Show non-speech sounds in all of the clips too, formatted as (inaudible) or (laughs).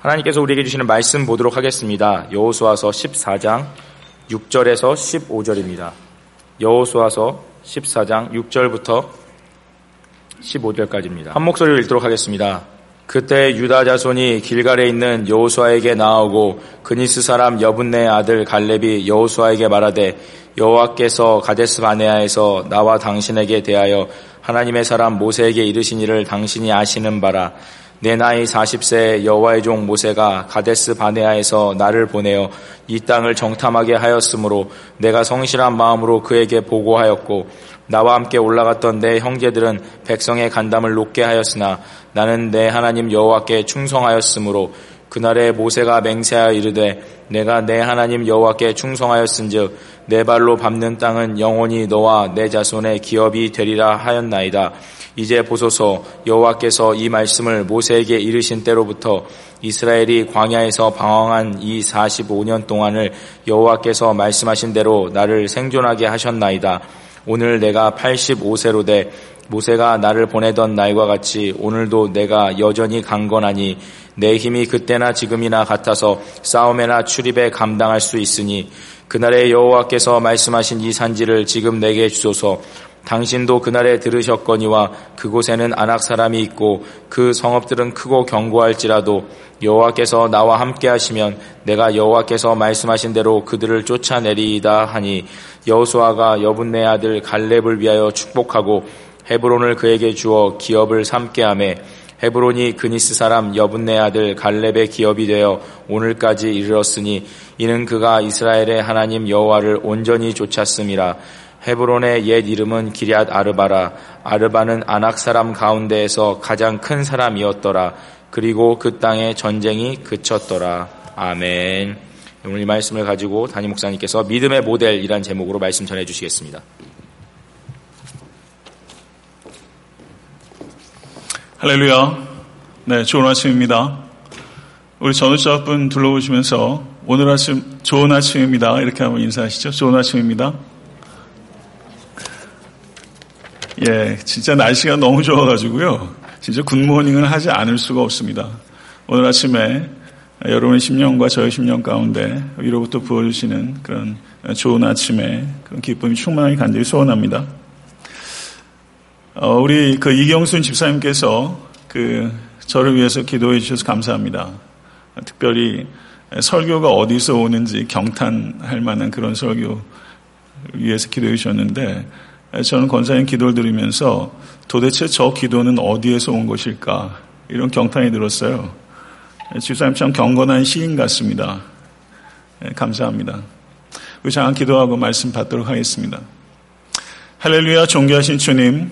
하나님께서 우리에게 주시는 말씀 보도록 하겠습니다. 여호수아서 14장 6절에서 15절입니다. 여호수아서 14장 6절부터 15절까지입니다. 한 목소리로 읽도록 하겠습니다. 그때 유다 자손이 길갈에 있는 여호수아에게 나오고 그니스 사람 여분네 아들 갈렙이 여호수아에게 말하되 여호와께서 가데스 바네아에서 나와 당신에게 대하여 하나님의 사람 모세에게 이르신 일을 당신이 아시는 바라 내 나이 40세 여호와의 종 모세가 가데스 바네아에서 나를 보내어 이 땅을 정탐하게 하였으므로 내가 성실한 마음으로 그에게 보고하였고 나와 함께 올라갔던 내 형제들은 백성의 간담을 높게 하였으나 나는 내 하나님 여호와께 충성하였으므로 그날에 모세가 맹세하여 이르되 내가 내 하나님 여호와께 충성하였은즉 내 발로 밟는 땅은 영원히 너와 내 자손의 기업이 되리라 하였나이다. 이제 보소서 여호와께서 이 말씀을 모세에게 이르신 때로부터 이스라엘이 광야에서 방황한 이 45년 동안을 여호와께서 말씀하신 대로 나를 생존하게 하셨나이다. 오늘 내가 85세로 돼 모세가 나를 보내던 날과 같이 오늘도 내가 여전히 강건하니 내 힘이 그때나 지금이나 같아서 싸움에나 출입에 감당할 수 있으니 그날에 여호와께서 말씀하신 이 산지를 지금 내게 주소서 당신도 그날에 들으셨거니와 그곳에는 안악 사람이 있고 그 성읍들은 크고 견고할지라도 여호와께서 나와 함께 하시면 내가 여호와께서 말씀하신 대로 그들을 쫓아내리이다 하니 여호수아가 여분네 아들 갈렙을 위하여 축복하고 헤브론을 그에게 주어 기업을 삼게 하매 헤브론이 그니스 사람 여분네 아들 갈렙의 기업이 되어 오늘까지 이르렀으니 이는 그가 이스라엘의 하나님 여호와를 온전히 쫓았음이라 헤브론의 옛 이름은 기리앗 아르바라 아르바는 아낙 사람 가운데에서 가장 큰 사람이었더라 그리고 그 땅에 전쟁이 그쳤더라 아멘 오늘 이 말씀을 가지고 담임 목사님께서 믿음의 모델이란 제목으로 말씀 전해 주시겠습니다. 할렐루야. 네, 좋은 아침입니다. 우리 전우자분 둘러보시면서 오늘 아침 좋은 아침입니다. 이렇게 한번 인사하시죠. 좋은 아침입니다. 예, 진짜 날씨가 너무 좋아가지고요. 진짜 굿모닝을 하지 않을 수가 없습니다. 오늘 아침에 여러분의 심령과 저의 심령 가운데 위로부터 부어주시는 그런 좋은 아침에 그런 기쁨이 충만하게 간절히 소원합니다. 어, 우리 그 이경순 집사님께서 그 저를 위해서 기도해 주셔서 감사합니다. 특별히 설교가 어디서 오는지 경탄할 만한 그런 설교 위해서 기도해 주셨는데 저는 권사님 기도를 드리면서 도대체 저 기도는 어디에서 온 것일까 이런 경탄이 들었어요. 집사님 참 경건한 시인 같습니다. 감사합니다. 우리 잠깐 기도하고 말씀 받도록 하겠습니다. 할렐루야 존귀하신 주님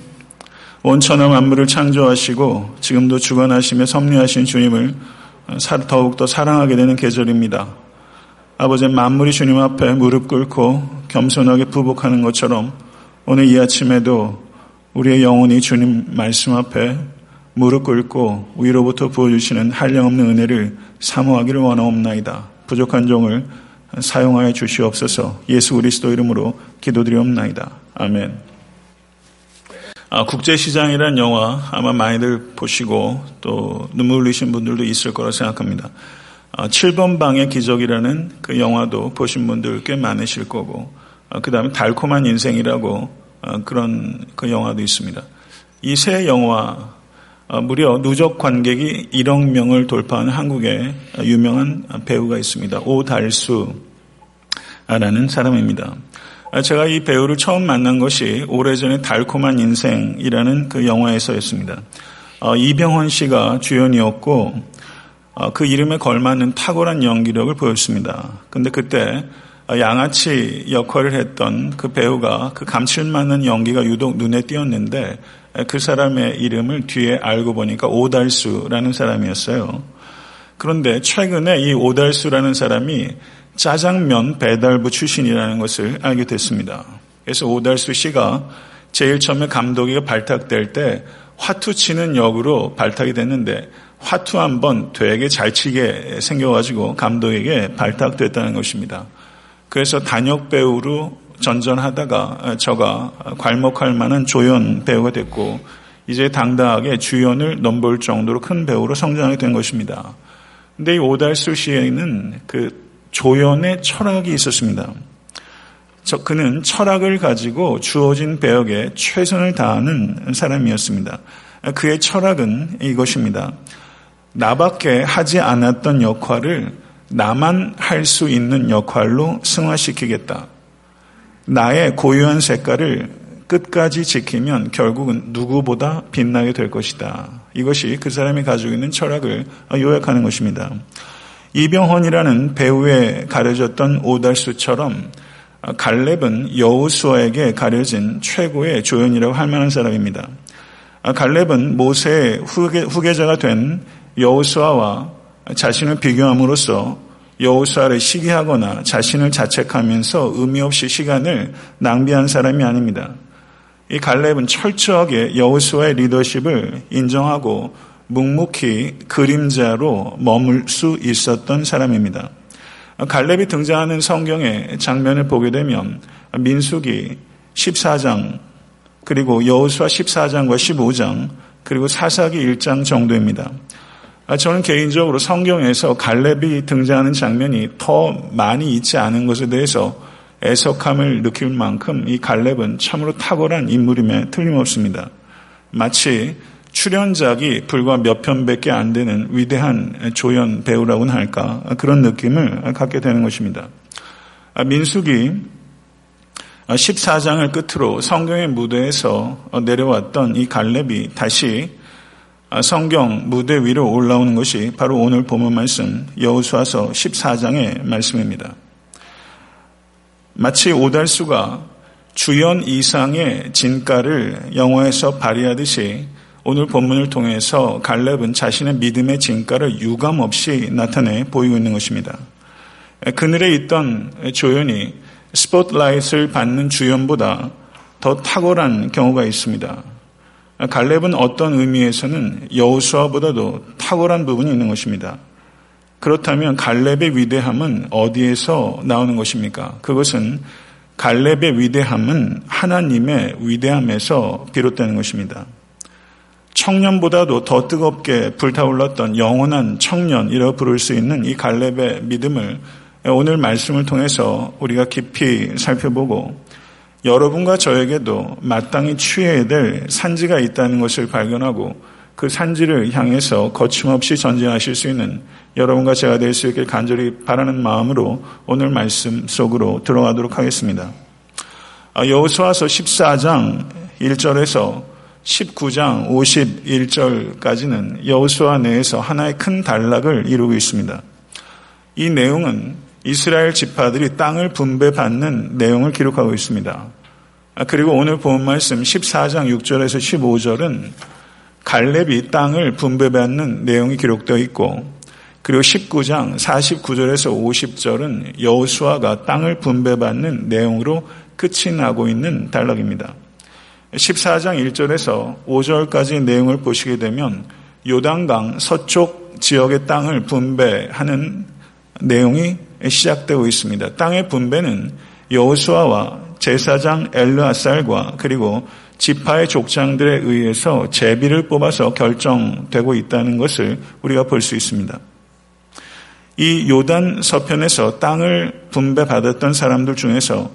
온 천하 만물을 창조하시고 지금도 주관하시며 섭리하신 주님을 더욱더 사랑하게 되는 계절입니다. 아버지 만물이 주님 앞에 무릎 꿇고 겸손하게 부복하는 것처럼 오늘 이 아침에도 우리의 영혼이 주님 말씀 앞에 무릎 꿇고 위로부터 부어주시는 한량없는 은혜를 사모하기를 원하옵나이다. 부족한 종을 사용하여 주시옵소서 예수 그리스도 이름으로 기도드리옵나이다. 아멘. 아, 국제시장이라는 영화 아마 많이들 보시고 또 눈물 흘리신 분들도 있을 거라 생각합니다. 아, 7번 방의 기적이라는 그 영화도 보신 분들 꽤 많으실 거고 아, 그 다음에 달콤한 인생이라고 아, 그런 그 영화도 있습니다. 이 세 영화 아, 무려 누적 관객이 1억 명을 돌파한 한국의 유명한 배우가 있습니다. 오달수라는 사람입니다. 아, 제가 이 배우를 처음 만난 것이 오래전에 달콤한 인생이라는 그 영화에서였습니다. 어, 이병헌 씨가 주연이었고 어, 그 이름에 걸맞는 탁월한 연기력을 보였습니다. 근데 그때 양아치 역할을 했던 그 배우가 그 감칠맛난 연기가 유독 눈에 띄었는데 그 사람의 이름을 뒤에 알고 보니까 오달수라는 사람이었어요. 그런데 최근에 이 오달수라는 사람이 짜장면 배달부 출신이라는 것을 알게 됐습니다. 그래서 오달수 씨가 제일 처음에 감독이 발탁될 때 화투 치는 역으로 발탁이 됐는데 화투 한번 되게 잘 치게 생겨가지고 감독에게 발탁됐다는 것입니다. 그래서 단역 배우로 전전하다가 저가 괄목할 만한 조연 배우가 됐고 이제 당당하게 주연을 넘볼 정도로 큰 배우로 성장하게 된 것입니다. 근데 이 오달수 씨에는 그 조연의 철학이 있었습니다. 저, 그는 철학을 가지고 주어진 배역에 최선을 다하는 사람이었습니다. 그의 철학은 이것입니다. 나밖에 하지 않았던 역할을 나만 할 수 있는 역할로 승화시키겠다. 나의 고유한 색깔을 끝까지 지키면 결국은 누구보다 빛나게 될 것이다. 이것이 그 사람이 가지고 있는 철학을 요약하는 것입니다. 이병헌이라는 배우에 가려졌던 오달수처럼 갈렙은 여우수아에게 가려진 최고의 조연이라고 할 만한 사람입니다. 갈렙은 모세의 후계, 자가 된 여우수아와 자신을 비교함으로써 여우수아를 시기하거나 자신을 자책하면서 의미 없이 시간을 낭비한 사람이 아닙니다. 이 갈렙은 철저하게 여우수아의 리더십을 인정하고 묵묵히 그림자로 머물 수 있었던 사람입니다. 갈렙이 등장하는 성경의 장면을 보게 되면 민수기 14장 그리고 여호수아 14장과 15장 그리고 사사기 1장 정도입니다. 저는 개인적으로 성경에서 갈렙이 등장하는 장면이 더 많이 있지 않은 것에 대해서 애석함을 느낄 만큼 이 갈렙은 참으로 탁월한 인물임에 틀림없습니다. 마치 출연작이 불과 몇 편밖에 안 되는 위대한 조연 배우라고는 할까 그런 느낌을 갖게 되는 것입니다. 민숙이 14장을 끝으로 성경의 무대에서 내려왔던 이 갈렙이 다시 성경 무대 위로 올라오는 것이 바로 오늘 본문 말씀 여호수아서 14장의 말씀입니다. 마치 오달수가 주연 이상의 진가를 영화에서 발휘하듯이 오늘 본문을 통해서 갈렙은 자신의 믿음의 진가를 유감 없이 나타내 보이고 있는 것입니다. 그늘에 있던 조연이 스포트라이트를 받는 주연보다 더 탁월한 경우가 있습니다. 갈렙은 어떤 의미에서는 여우수아보다도 탁월한 부분이 있는 것입니다. 그렇다면 갈렙의 위대함은 어디에서 나오는 것입니까? 그것은 갈렙의 위대함은 하나님의 위대함에서 비롯되는 것입니다. 청년보다도 더 뜨겁게 불타올랐던 영원한 청년이라고 부를 수 있는 이 갈렙의 믿음을 오늘 말씀을 통해서 우리가 깊이 살펴보고 여러분과 저에게도 마땅히 취해야 될 산지가 있다는 것을 발견하고 그 산지를 향해서 거침없이 전진하실 수 있는 여러분과 제가 될 수 있길 간절히 바라는 마음으로 오늘 말씀 속으로 들어가도록 하겠습니다. 아, 여호수아서 14장 1절에서 19장 51절까지는 여호수아 내에서 하나의 큰 단락을 이루고 있습니다. 이 내용은 이스라엘 지파들이 땅을 분배받는 내용을 기록하고 있습니다. 아, 그리고 오늘 본 말씀 14장 6절에서 15절은 갈렙이 땅을 분배받는 내용이 기록되어 있고 그리고 19장 49절에서 50절은 여호수아가 땅을 분배받는 내용으로 끝이 나고 있는 단락입니다. 14장 1절에서 5절까지 내용을 보시게 되면 요단강 서쪽 지역의 땅을 분배하는 내용이 시작되고 있습니다. 땅의 분배는 여호수아와 제사장 엘르아살과 그리고 지파의 족장들에 의해서 제비를 뽑아서 결정되고 있다는 것을 우리가 볼 수 있습니다. 이 요단 서편에서 땅을 분배받았던 사람들 중에서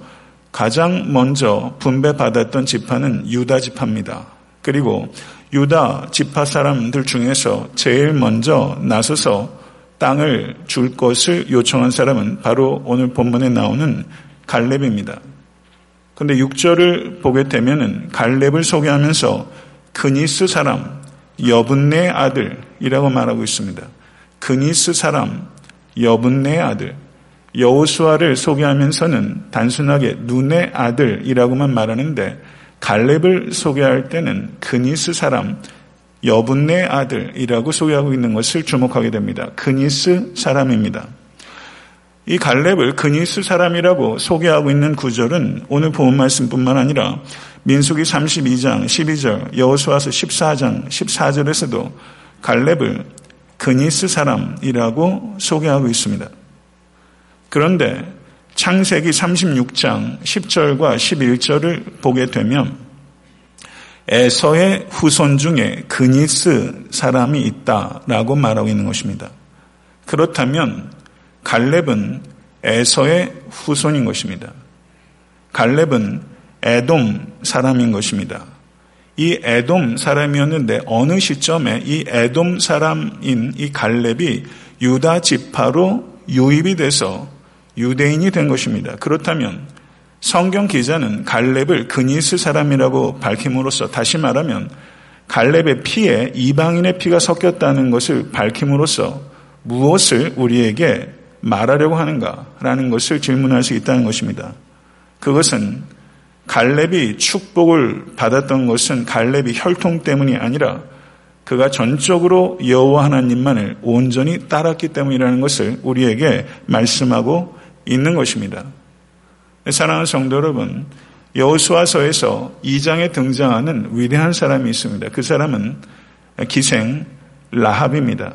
가장 먼저 분배받았던 지파는 유다 지파입니다. 그리고 유다 지파 사람들 중에서 제일 먼저 나서서 땅을 줄 것을 요청한 사람은 바로 오늘 본문에 나오는 갈렙입니다. 그런데 6절을 보게 되면은 갈렙을 소개하면서 그니스 사람 여분네 아들이라고 말하고 있습니다. 그니스 사람 여분네 아들 여호수아를 소개하면서는 단순하게 눈의 아들이라고만 말하는데 갈렙을 소개할 때는 그니스 사람 여분네 아들이라고 소개하고 있는 것을 주목하게 됩니다. 그니스 사람입니다. 이 갈렙을 그니스 사람이라고 소개하고 있는 구절은 오늘 본 말씀뿐만 아니라 민수기 32장 12절, 여호수아서 14장 14절에서도 갈렙을 그니스 사람이라고 소개하고 있습니다. 그런데 창세기 36장 10절과 11절을 보게 되면 에서의 후손 중에 그니스 사람이 있다라고 말하고 있는 것입니다. 그렇다면 갈렙은 에서의 후손인 것입니다. 갈렙은 에돔 사람인 것입니다. 이 에돔 사람이었는데 어느 시점에 이 에돔 사람인 이 갈렙이 유다 지파로 유입이 돼서 유대인이 된 것입니다. 그렇다면 성경 기자는 갈렙을 그니스 사람이라고 밝힘으로써 다시 말하면 갈렙의 피에 이방인의 피가 섞였다는 것을 밝힘으로써 무엇을 우리에게 말하려고 하는가라는 것을 질문할 수 있다는 것입니다. 그것은 갈렙이 축복을 받았던 것은 갈렙이 혈통 때문이 아니라 그가 전적으로 여호와 하나님만을 온전히 따랐기 때문이라는 것을 우리에게 말씀하고 있는 것입니다. 사랑하는 성도 여러분, 여호수아서에서 2장에 등장하는 위대한 사람이 있습니다. 그 사람은 기생 라합입니다.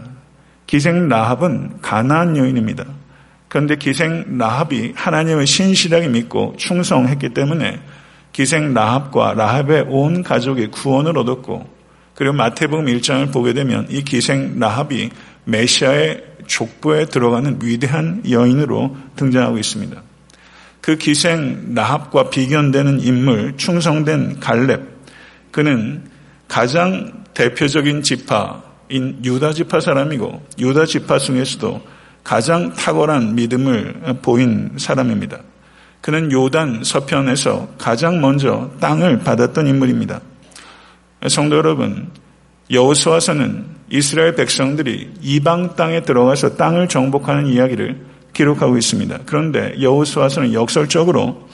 기생 라합은 가나안 여인입니다. 그런데 기생 라합이 하나님을 신실하게 믿고 충성했기 때문에 기생 라합과 라합의 온 가족이 구원을 얻었고 그리고 마태복음 1장을 보게 되면 이 기생 라합이 메시아의 족보에 들어가는 위대한 여인으로 등장하고 있습니다. 그 기생 라합과 비견되는 인물 충성된 갈렙 그는 가장 대표적인 지파인 유다 지파 사람이고 유다 지파 중에서도 가장 탁월한 믿음을 보인 사람입니다. 그는 요단 서편에서 가장 먼저 땅을 받았던 인물입니다. 성도 여러분, 여호수아서는 이스라엘 백성들이 이방 땅에 들어가서 땅을 정복하는 이야기를 기록하고 있습니다. 그런데 여호수아서는 역설적으로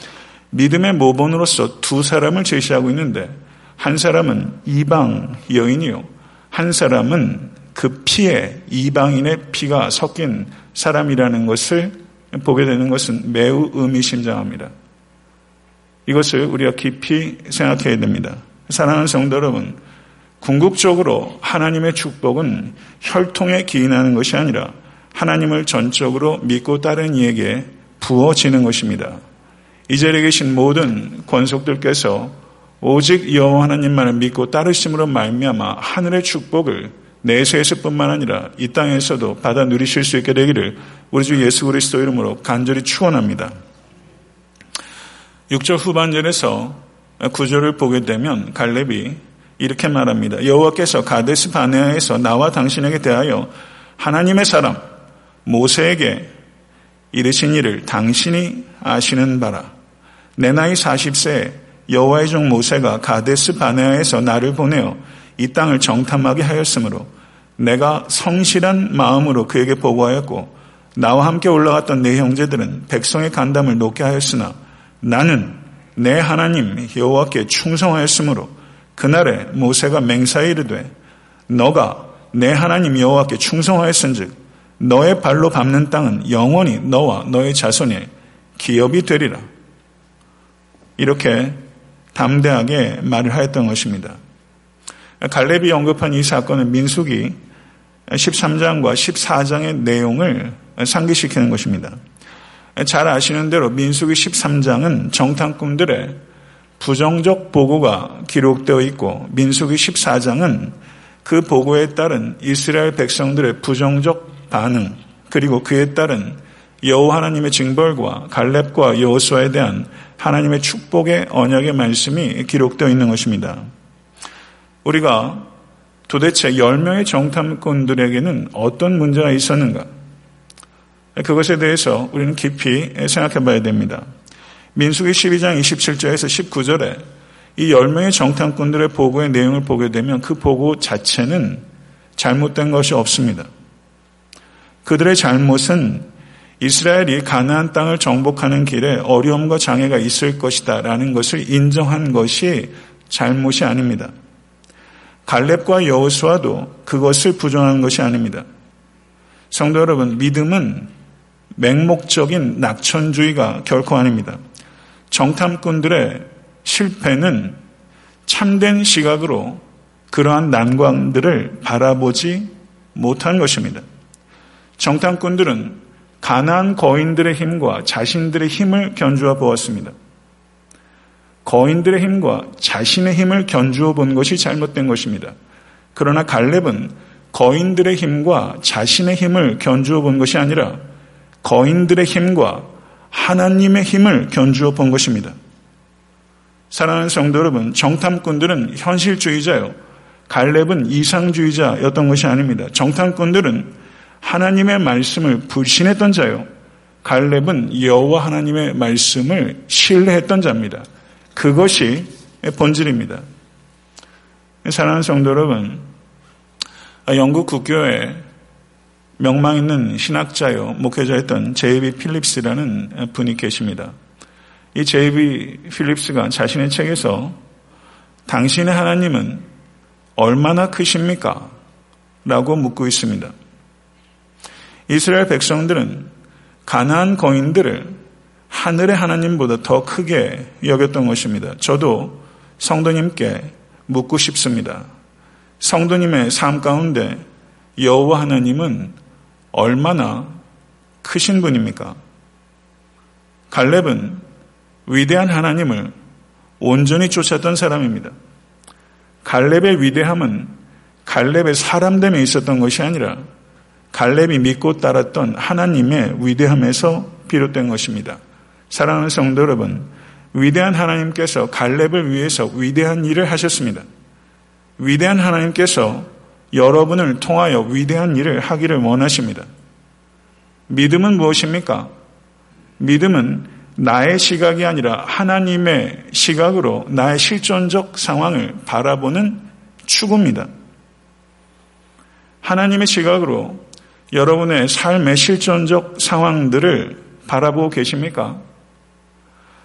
믿음의 모본으로서 두 사람을 제시하고 있는데 한 사람은 이방 여인이요. 한 사람은 그 피에 이방인의 피가 섞인 사람이라는 것을 보게 되는 것은 매우 의미심장합니다. 이것을 우리가 깊이 생각해야 됩니다. 사랑하는 성도 여러분, 궁극적으로 하나님의 축복은 혈통에 기인하는 것이 아니라 하나님을 전적으로 믿고 따른 이에게 부어지는 것입니다. 이 자리에 계신 모든 권속들께서 오직 여호와 하나님만을 믿고 따르심으로 말미암아 하늘의 축복을 내세에서뿐만 아니라 이 땅에서도 받아 누리실 수 있게 되기를 우리 주 예수 그리스도 이름으로 간절히 축원합니다. 6절 후반절에서 구절을 보게 되면 갈렙이 이렇게 말합니다. 여호와께서 가데스 바네아에서 나와 당신에게 대하여 하나님의 사람 모세에게 이르신 일을 당신이 아시는 바라. 내 나이 40세에 여호와의 종 모세가 가데스 바네아에서 나를 보내어 이 땅을 정탐하게 하였으므로 내가 성실한 마음으로 그에게 보고하였고 나와 함께 올라갔던 내 형제들은 백성의 간담을 놓게 하였으나 나는 내 하나님 여호와께 충성하였으므로 그날에 모세가 맹사에 이르되 너가 내 하나님 여호와께 충성하였은즉 너의 발로 밟는 땅은 영원히 너와 너의 자손의 기업이 되리라. 이렇게 담대하게 말을 하였던 것입니다. 갈렙이 언급한 이 사건은 민숙이 13장과 14장의 내용을 상기시키는 것입니다. 잘 아시는 대로 민숙이 13장은 정탐꾼들의 부정적 보고가 기록되어 있고 민숙이 14장은 그 보고에 따른 이스라엘 백성들의 부정적 반응 그리고 그에 따른 여호와 하나님의 징벌과 갈렙과 여호수아에 대한 하나님의 축복의 언약의 말씀이 기록되어 있는 것입니다. 우리가 도대체 10명의 정탐꾼들에게는 어떤 문제가 있었는가? 그것에 대해서 우리는 깊이 생각해 봐야 됩니다. 민수기 12장 27절에서 19절에 이 10명의 정탐꾼들의 보고의 내용을 보게 되면 그 보고 자체는 잘못된 것이 없습니다. 그들의 잘못은 이스라엘이 가나안 땅을 정복하는 길에 어려움과 장애가 있을 것이다라는 것을 인정한 것이 잘못이 아닙니다. 갈렙과 여호수아도 그것을 부정한 것이 아닙니다. 성도 여러분, 믿음은 맹목적인 낙천주의가 결코 아닙니다. 정탐꾼들의 실패는 참된 시각으로 그러한 난관들을 바라보지 못한 것입니다. 정탐꾼들은 가난 거인들의 힘과 자신들의 힘을 견주어 보았습니다. 거인들의 힘과 자신의 힘을 견주어 본 것이 잘못된 것입니다. 그러나 갈렙은 거인들의 힘과 자신의 힘을 견주어 본 것이 아니라 거인들의 힘과 하나님의 힘을 견주어 본 것입니다. 사랑하는 성도 여러분, 정탐꾼들은 현실주의자요. 갈렙은 이상주의자였던 것이 아닙니다. 정탐꾼들은 하나님의 말씀을 불신했던 자요. 갈렙은 여호와 하나님의 말씀을 신뢰했던 자입니다. 그것이 본질입니다. 사랑하는 성도 여러분, 영국 국교에 명망 있는 신학자요, 목회자였던 제이비 필립스라는 분이 계십니다. 이 제이비 필립스가 자신의 책에서 당신의 하나님은 얼마나 크십니까? 라고 묻고 있습니다. 이스라엘 백성들은 가나안 거인들을 하늘의 하나님보다 더 크게 여겼던 것입니다. 저도 성도님께 묻고 싶습니다. 성도님의 삶 가운데 여호와 하나님은 얼마나 크신 분입니까? 갈렙은 위대한 하나님을 온전히 쫓았던 사람입니다. 갈렙의 위대함은 갈렙의 사람됨에 있었던 것이 아니라 갈렙이 믿고 따랐던 하나님의 위대함에서 비롯된 것입니다. 사랑하는 성도 여러분, 위대한 하나님께서 갈렙을 위해서 위대한 일을 하셨습니다. 위대한 하나님께서 여러분을 통하여 위대한 일을 하기를 원하십니다. 믿음은 무엇입니까? 믿음은 나의 시각이 아니라 하나님의 시각으로 나의 실존적 상황을 바라보는 추구입니다. 하나님의 시각으로 여러분의 삶의 실존적 상황들을 바라보고 계십니까?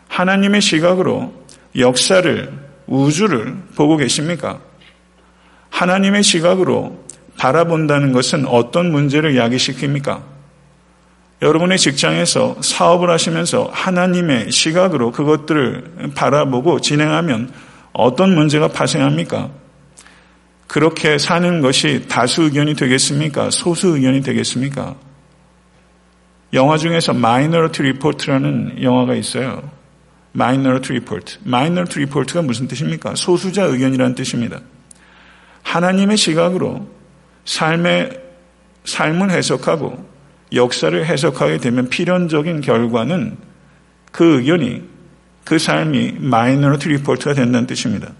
하나님의 시각으로 역사를, 우주를 보고 계십니까? 하나님의 시각으로 바라본다는 것은 어떤 문제를 야기시킵니까? 여러분의 직장에서 사업을 하시면서 하나님의 시각으로 그것들을 바라보고 진행하면 어떤 문제가 발생합니까? 그렇게 사는 것이 다수 의견이 되겠습니까? 소수 의견이 되겠습니까? 영화 중에서 Minority Report라는 영화가 있어요. Minority Report. Minority Report가 무슨 뜻입니까? 소수자 의견이라는 뜻입니다. 하나님의 시각으로 삶의 삶을 해석하고 역사를 해석하게 되면 필연적인 결과는 그 의견이 그 삶이 minority report가 된다는 뜻입니다.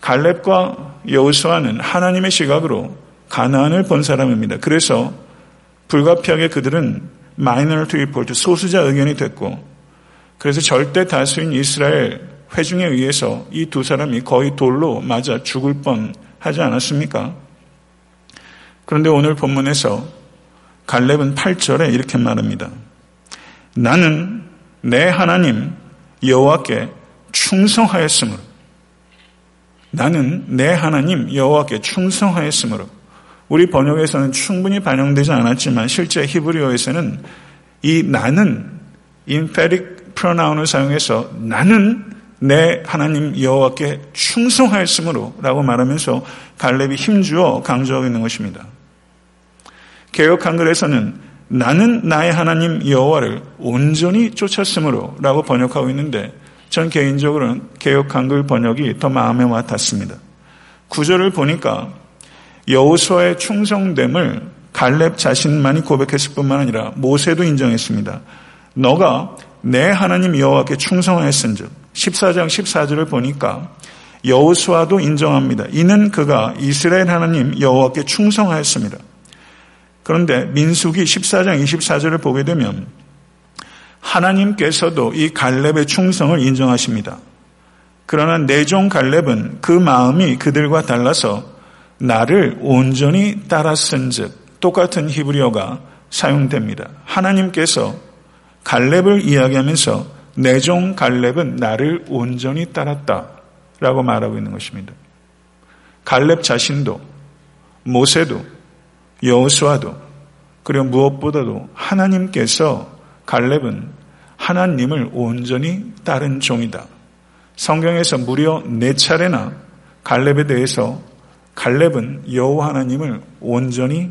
갈렙과 여호수아는 하나님의 시각으로 가나안을 본 사람입니다. 그래서 불가피하게 그들은 minority report 소수자 의견이 됐고 그래서 절대 다수인 이스라엘 회중에 의해서 이 두 사람이 거의 돌로 맞아 죽을 뻔 하지 않았습니까? 그런데 오늘 본문에서 갈렙은 8절에 이렇게 말합니다. 나는 내 하나님 여호와께 충성하였으므로 나는 내 하나님 여호와께 충성하였으므로 우리 번역에서는 충분히 반영되지 않았지만 실제 히브리어에서는 이 나는 인페릭 프로나운을 사용해서 나는 내 하나님 여호와께 충성하였으므로 라고 말하면서 갈렙이 힘주어 강조하고 있는 것입니다. 개혁 한글에서는 나는 나의 하나님 여호와를 온전히 쫓았으므로 라고 번역하고 있는데 전 개인적으로는 개혁 한글 번역이 더 마음에 와닿습니다. 구절을 보니까 여호수아의 충성됨을 갈렙 자신만이 고백했을 뿐만 아니라 모세도 인정했습니다. 너가 내 하나님 여호와께 충성하였은즉 14장 14절을 보니까 여호수아도 인정합니다. 이는 그가 이스라엘 하나님 여호와께 충성하였습니다. 그런데 민수기 14장 24절을 보게 되면 하나님께서도 이 갈렙의 충성을 인정하십니다. 그러나 내종 갈렙은 그 마음이 그들과 달라서 나를 온전히 따랐은즉 똑같은 히브리어가 사용됩니다. 하나님께서 갈렙을 이야기하면서 내종 갈렙은 나를 온전히 따랐다라고 말하고 있는 것입니다. 갈렙 자신도 모세도 여호수아도 그리고 무엇보다도 하나님께서 갈렙은 하나님을 온전히 따른 종이다. 성경에서 무려 네 차례나 갈렙에 대해서 갈렙은 여호와 하나님을 온전히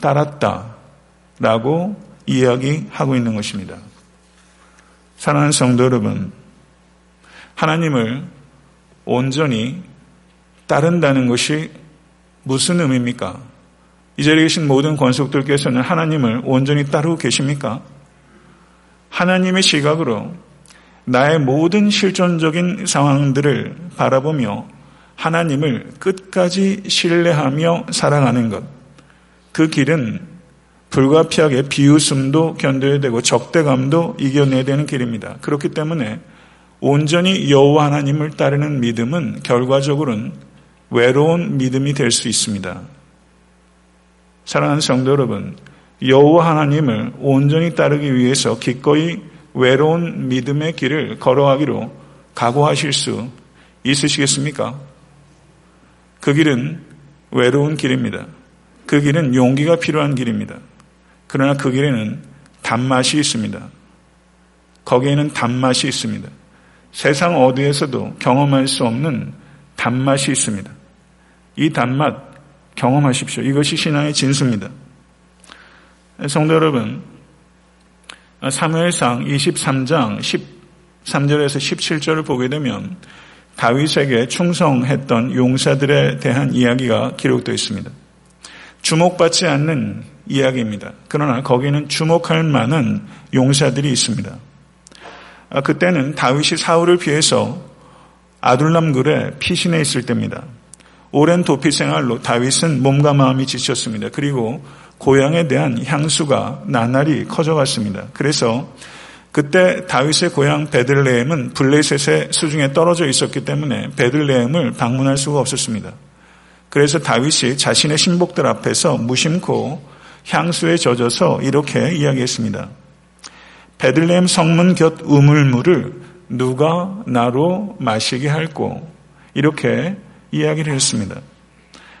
따랐다라고 이야기하고 있는 것입니다. 사랑하는 성도 여러분, 하나님을 온전히 따른다는 것이 무슨 의미입니까? 이 자리에 계신 모든 권속들께서는 하나님을 온전히 따르고 계십니까? 하나님의 시각으로 나의 모든 실존적인 상황들을 바라보며 하나님을 끝까지 신뢰하며 살아가는 것. 그 길은 불가피하게 비웃음도 견뎌야 되고 적대감도 이겨내야 되는 길입니다. 그렇기 때문에 온전히 여호와 하나님을 따르는 믿음은 결과적으로는 외로운 믿음이 될 수 있습니다. 사랑하는 성도 여러분, 여호와 하나님을 온전히 따르기 위해서 기꺼이 외로운 믿음의 길을 걸어가기로 각오하실 수 있으시겠습니까? 그 길은 외로운 길입니다. 그 길은 용기가 필요한 길입니다. 그러나 그 길에는 단맛이 있습니다. 거기에는 단맛이 있습니다. 세상 어디에서도 경험할 수 없는 단맛이 있습니다. 이 단맛 경험하십시오. 이것이 신앙의 진수입니다. 성도 여러분, 사무엘상 23장 13절에서 17절을 보게 되면 다윗에게 충성했던 용사들에 대한 이야기가 기록되어 있습니다. 주목받지 않는 이야기입니다. 그러나 거기는 주목할 만한 용사들이 있습니다. 아, 그때는 다윗이 사울을 피해서 아둘람굴에 피신해 있을 때입니다. 오랜 도피 생활로 다윗은 몸과 마음이 지쳤습니다. 그리고 고향에 대한 향수가 나날이 커져갔습니다. 그래서 그때 다윗의 고향 베들레헴은 블레셋의 수중에 떨어져 있었기 때문에 베들레헴을 방문할 수가 없었습니다. 그래서 다윗이 자신의 신복들 앞에서 무심코 향수에 젖어서 이렇게 이야기했습니다. 베들레헴 성문 곁 우물물을 누가 나로 마시게 할꼬 이렇게 이야기를 했습니다.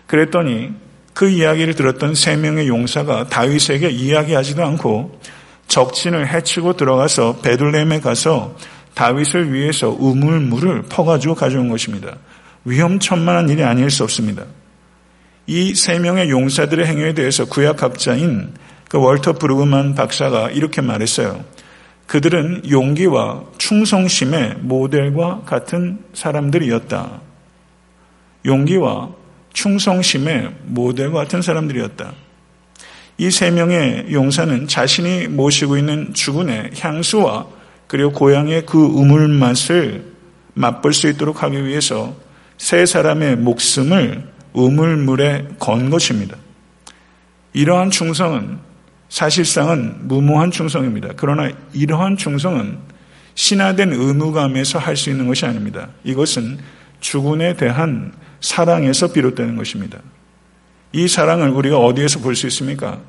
그랬더니 그 이야기를 들었던 세 명의 용사가 다윗에게 이야기하지도 않고 적진을 해치고 들어가서 베들레헴에 가서 다윗을 위해서 우물물을 퍼가지고 가져온 것입니다. 위험천만한 일이 아닐 수 없습니다. 이 세 명의 용사들의 행위에 대해서 구약학자인 그 월터 브루그만 박사가 이렇게 말했어요. 그들은 용기와 충성심의 모델과 같은 사람들이었다. 용기와 충성심의 모델과 같은 사람들이었다. 이 세 명의 용사는 자신이 모시고 있는 주군의 향수와 그리고 고향의 그 우물 맛을 맛볼 수 있도록 하기 위해서 세 사람의 목숨을 우물물에 건 것입니다. 이러한 충성은 사실상은 무모한 충성입니다. 그러나 이러한 충성은 신화된 의무감에서 할 수 있는 것이 아닙니다. 이것은 주군에 대한 사랑에서 비롯되는 것입니다. 이 사랑을 우리가 어디에서 볼 수 있습니까?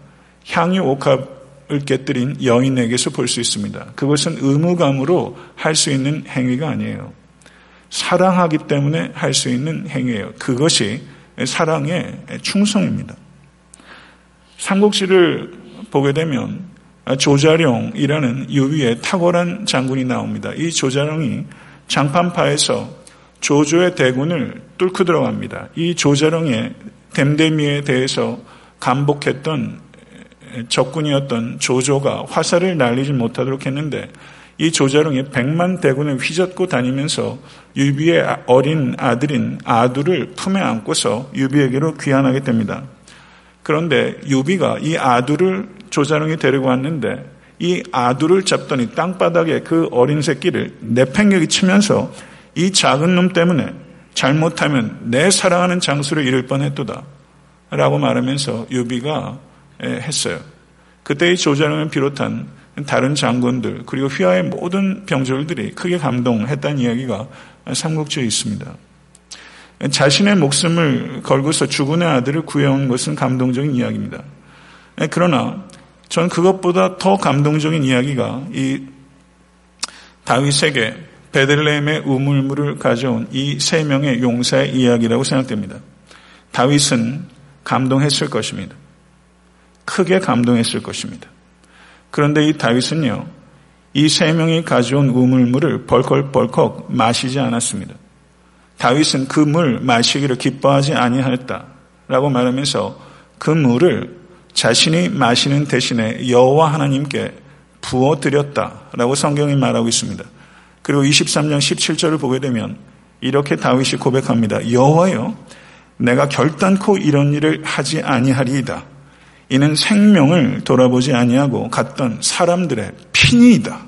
향유 옥합을 깨뜨린 여인에게서 볼 수 있습니다. 그것은 의무감으로 할 수 있는 행위가 아니에요. 사랑하기 때문에 할 수 있는 행위예요. 그것이 사랑의 충성입니다. 삼국지를 보게 되면 조자룡이라는 유비의 탁월한 장군이 나옵니다. 이 조자룡이 장판파에서 조조의 대군을 뚫고 들어갑니다. 이 조자룡의 댐데미에 대해서 감복했던 적군이었던 조조가 화살을 날리지 못하도록 했는데 이 조자룡이 백만 대군을 휘젓고 다니면서 유비의 어린 아들인 아두를 품에 안고서 유비에게로 귀환하게 됩니다. 그런데 유비가 이 아두를 조자룡이 데리고 왔는데 이 아두를 잡더니 땅바닥에 그 어린 새끼를 내팽개기 치면서 이 작은 놈 때문에 잘못하면 내 사랑하는 장수를 잃을 뻔했도다. 라고 말하면서 유비가 했어요. 그때 이 조자룡을 비롯한 다른 장군들 그리고 휘하의 모든 병졸들이 크게 감동했다는 이야기가 삼국지에 있습니다. 자신의 목숨을 걸고서 주군의 아들을 구해온 것은 감동적인 이야기입니다. 그러나 전 그것보다 더 감동적인 이야기가 이 다윗에게 베들레헴의 우물물을 가져온 이 세 명의 용사의 이야기라고 생각됩니다. 다윗은 감동했을 것입니다. 크게 감동했을 것입니다. 그런데 이 다윗은요, 이 세 명이 가져온 우물물을 벌컥벌컥 마시지 않았습니다. 다윗은 그 물 마시기를 기뻐하지 아니하였다 라고 말하면서 그 물을 자신이 마시는 대신에 여호와 하나님께 부어 드렸다 라고 성경이 말하고 있습니다. 그리고 23장 17절을 보게 되면 이렇게 다윗이 고백합니다. 여호와여 내가 결단코 이런 일을 하지 아니하리이다. 이는 생명을 돌아보지 아니하고 갔던 사람들의 핀이다.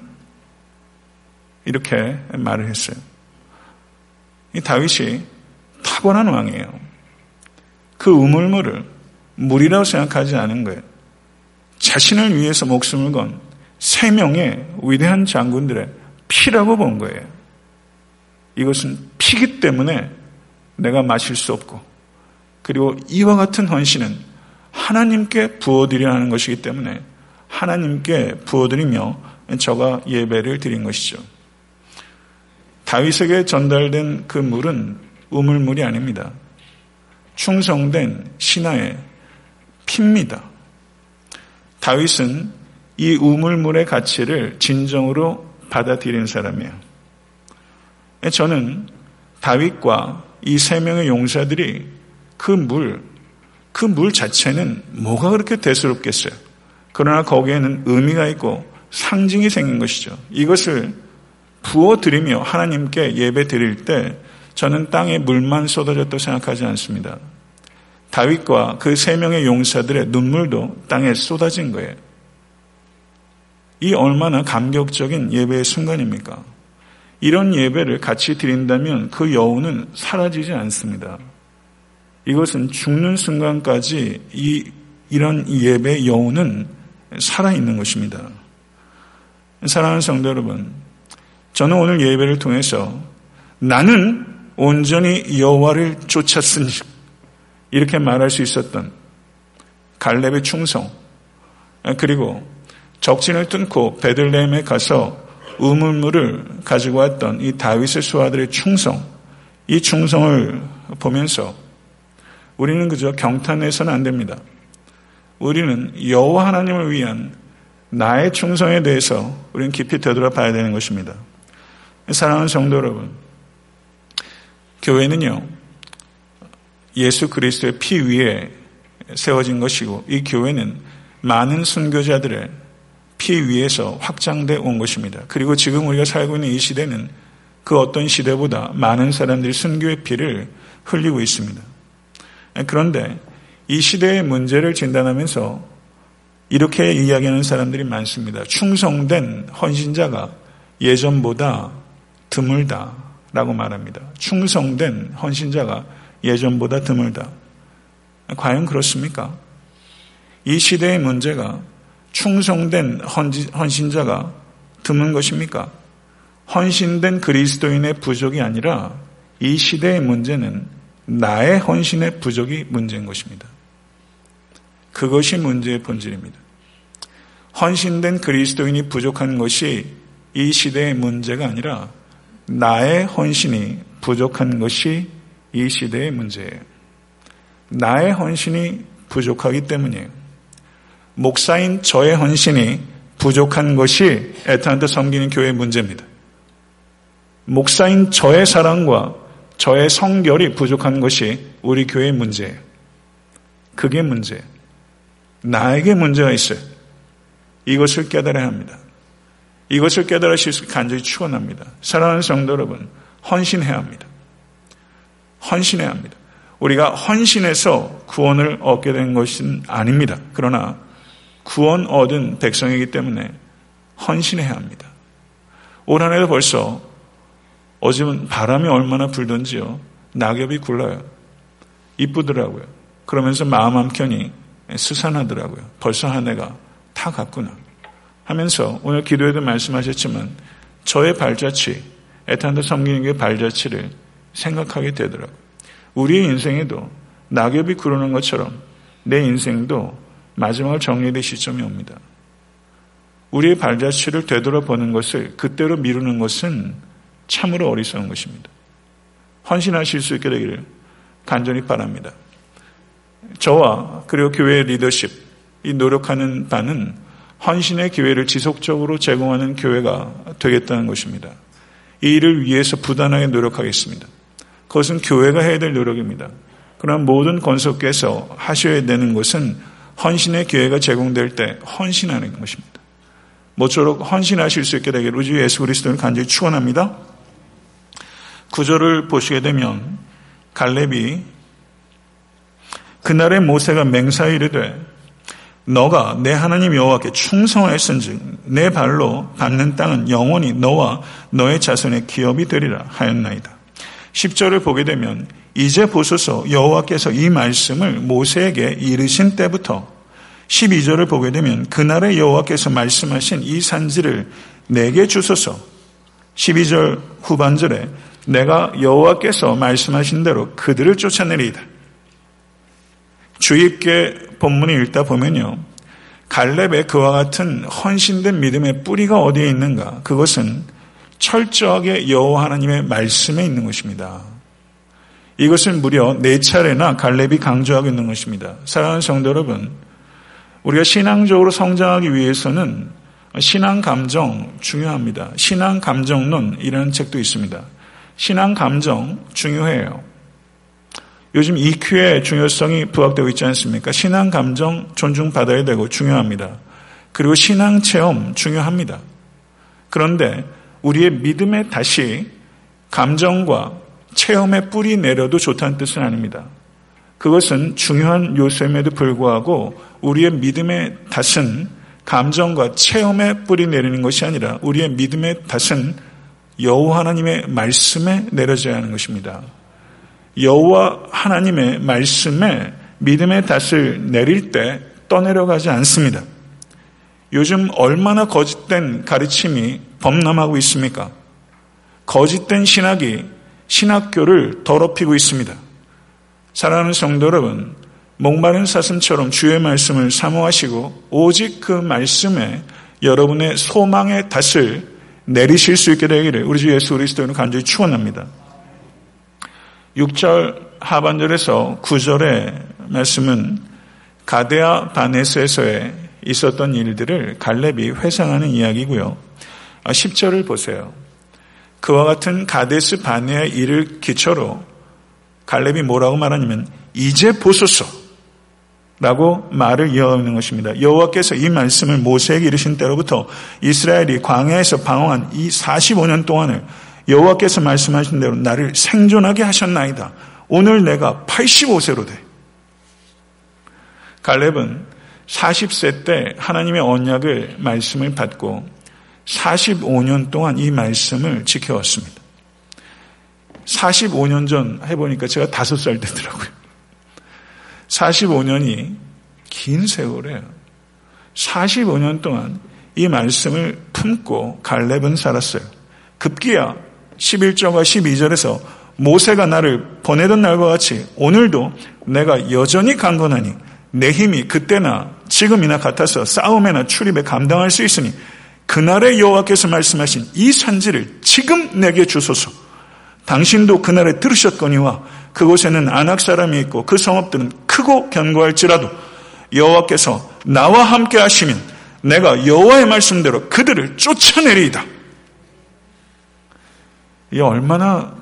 이렇게 말을 했어요. 이 다윗이 탁월한 왕이에요. 그 우물물을 물이라고 생각하지 않은 거예요. 자신을 위해서 목숨을 건 세 명의 위대한 장군들의 피라고 본 거예요. 이것은 피기 때문에 내가 마실 수 없고 그리고 이와 같은 헌신은 하나님께 부어드려야 하는 것이기 때문에 하나님께 부어드리며 저가 예배를 드린 것이죠. 다윗에게 전달된 그 물은 우물물이 아닙니다. 충성된 신하의 피입니다. 다윗은 이 우물물의 가치를 진정으로 받아들인 사람이에요. 저는 다윗과 이 세 명의 용사들이 그 물, 그 물 자체는 뭐가 그렇게 대수롭겠어요. 그러나 거기에는 의미가 있고 상징이 생긴 것이죠. 이것을 부어드리며 하나님께 예배 드릴 때 저는 땅에 물만 쏟아졌다고 생각하지 않습니다. 다윗과 그 세 명의 용사들의 눈물도 땅에 쏟아진 거예요. 이 얼마나 감격적인 예배의 순간입니까? 이런 예배를 같이 드린다면 그 여우는 사라지지 않습니다. 이것은 죽는 순간까지 이, 이런 예배 여우는 살아있는 것입니다. 사랑하는 성도 여러분, 저는 오늘 예배를 통해서 나는 온전히 여호와를 쫓았으니 이렇게 말할 수 있었던 갈렙의 충성 그리고 적진을 뚫고 베들레헴에 가서 우물물을 가지고 왔던 이 다윗의 수하들의 충성 이 충성을 보면서 우리는 그저 경탄해서는 안 됩니다. 우리는 여호와 하나님을 위한 나의 충성에 대해서 우리는 깊이 되돌아봐야 되는 것입니다. 사랑하는 성도 여러분, 교회는요, 예수 그리스도의 피 위에 세워진 것이고, 이 교회는 많은 순교자들의 피 위에서 확장돼 온 것입니다. 그리고 지금 우리가 살고 있는 이 시대는 그 어떤 시대보다 많은 사람들이 순교의 피를 흘리고 있습니다. 그런데 이 시대의 문제를 진단하면서 이렇게 이야기하는 사람들이 많습니다. 충성된 헌신자가 예전보다 드물다 라고 말합니다. 충성된 헌신자가 예전보다 드물다. 과연 그렇습니까? 이 시대의 문제가 충성된 헌신자가 드문 것입니까? 헌신된 그리스도인의 부족이 아니라 이 시대의 문제는 나의 헌신의 부족이 문제인 것입니다. 그것이 문제의 본질입니다. 헌신된 그리스도인이 부족한 것이 이 시대의 문제가 아니라 나의 헌신이 부족한 것이 이 시대의 문제예요. 나의 헌신이 부족하기 때문이에요. 목사인 저의 헌신이 부족한 것이 에탄한테 섬기는 교회의 문제입니다. 목사인 저의 사랑과 저의 성결이 부족한 것이 우리 교회의 문제예요. 그게 문제예요. 나에게 문제가 있어요. 이것을 깨달아야 합니다. 이것을 깨달으실 수 간절히 축원합니다. 사랑하는 성도 여러분, 헌신해야 합니다. 헌신해야 합니다. 우리가 헌신해서 구원을 얻게 된 것은 아닙니다. 그러나 구원 얻은 백성이기 때문에 헌신해야 합니다. 올 한해도 벌써 어제는 바람이 얼마나 불던지요. 낙엽이 굴러요. 이쁘더라고요. 그러면서 마음 한켠이 스산하더라고요. 벌써 한 해가 다 갔구나. 하면서 오늘 기도에도 말씀하셨지만 저의 발자취, 에탄도 섬기는 게 발자취를 생각하게 되더라고요. 우리의 인생에도 낙엽이 구르는 것처럼 내 인생도 마지막을 정리될 시점이 옵니다. 우리의 발자취를 되돌아보는 것을 그때로 미루는 것은 참으로 어리석은 것입니다. 헌신하실 수 있게 되기를 간절히 바랍니다. 저와 그리고 교회의 리더십, 이 노력하는 바는 헌신의 기회를 지속적으로 제공하는 교회가 되겠다는 것입니다. 이 일을 위해서 부단하게 노력하겠습니다. 그것은 교회가 해야 될 노력입니다. 그러나 모든 건속께서 하셔야 되는 것은 헌신의 기회가 제공될 때 헌신하는 것입니다. 모쪼록 헌신하실 수 있게 되기를 우주 예수 그리스도를 간절히 축원합니다. 구절을 보시게 되면 갈렙이 그날의 모세가 맹사이르되 너가 내 하나님 여호와께 충성하였은즉 내 발로 밟는 땅은 영원히 너와 너의 자손의 기업이 되리라 하였나이다. 10절을 보게 되면 이제 보소서 여호와께서 이 말씀을 모세에게 이르신 때부터 12절을 보게 되면 그날의 여호와께서 말씀하신 이 산지를 내게 주소서 12절 후반절에 내가 여호와께서 말씀하신 대로 그들을 쫓아내리이다. 주입계 본문을 읽다 보면요. 갈렙의 그와 같은 헌신된 믿음의 뿌리가 어디에 있는가? 그것은 철저하게 여호와 하나님의 말씀에 있는 것입니다. 이것은 무려 네 차례나 갈렙이 강조하고 있는 것입니다. 사랑하는 성도 여러분, 우리가 신앙적으로 성장하기 위해서는 신앙 감정 중요합니다. 신앙 감정론이라는 책도 있습니다. 신앙 감정 중요해요. 요즘 EQ의 중요성이 부각되고 있지 않습니까? 신앙 감정 존중받아야 되고 중요합니다. 그리고 신앙 체험 중요합니다. 그런데 우리의 믿음에 다시 감정과 체험에 뿌리 내려도 좋다는 뜻은 아닙니다. 그것은 중요한 요소임에도 불구하고 우리의 믿음의 탓은 감정과 체험에 뿌리 내리는 것이 아니라 우리의 믿음의 탓은 여호와 하나님의 말씀에 내려져야 하는 것입니다. 여호와 하나님의 말씀에 믿음의 탓을 내릴 때 떠내려가지 않습니다. 요즘 얼마나 거짓된 가르침이 범람하고 있습니까? 거짓된 신학이 신학교를 더럽히고 있습니다. 사랑하는 성도 여러분, 목마른 사슴처럼 주의 말씀을 사모하시고 오직 그 말씀에 여러분의 소망의 탓을 내리실 수 있게 되기를 우리 주 예수 그리스도는 간절히 축원합니다. 6절 하반절에서 9절의 말씀은 가데아 바네스에서의 있었던 일들을 갈렙이 회상하는 이야기고요. 10절을 보세요. 그와 같은 가데스 바네의 일을 기초로 갈렙이 뭐라고 말하냐면 이제 보소서 라고 말을 이어가는 것입니다. 여호와께서 이 말씀을 모세에게 이르신 때로부터 이스라엘이 광야에서 방황한 이 45년 동안을 여호와께서 말씀하신 대로 나를 생존하게 하셨나이다. 오늘 내가 85세로 돼. 갈렙은 40세 때 하나님의 언약을 말씀을 받고 45년 동안 이 말씀을 지켜왔습니다. 45년 전 해보니까 제가 5살 되더라고요. 45년이 긴 세월이에요. 45년 동안 이 말씀을 품고 갈렙은 살았어요. 급기야 11절과 12절에서 모세가 나를 보내던 날과 같이 오늘도 내가 여전히 강건하니 내 힘이 그때나 지금이나 같아서 싸움에나 출입에 감당할 수 있으니 그날의 여호와께서 말씀하신 이 산지를 지금 내게 주소서. 당신도 그날에 들으셨거니와 그곳에는 안악 사람이 있고 그 성읍들은 크고 견고할지라도 여호와께서 나와 함께 하시면 내가 여호와의 말씀대로 그들을 쫓아내리이다. 이 얼마나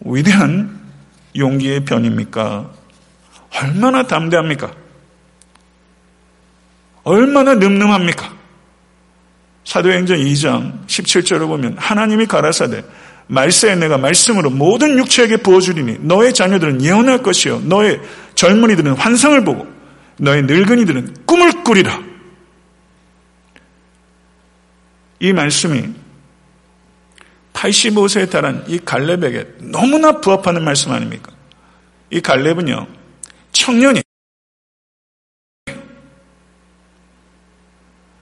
위대한 용기의 변입니까? 얼마나 담대합니까? 얼마나 늠름합니까? 사도행전 2장 17절을 보면 하나님이 가라사대 말세에 내가 말씀으로 모든 육체에게 부어주리니 너의 자녀들은 예언할 것이요 너의 젊은이들은 환상을 보고 너의 늙은이들은 꿈을 꾸리라. 이 말씀이 85세에 달한 이 갈렙에게 너무나 부합하는 말씀 아닙니까? 이 갈렙은요, 청년이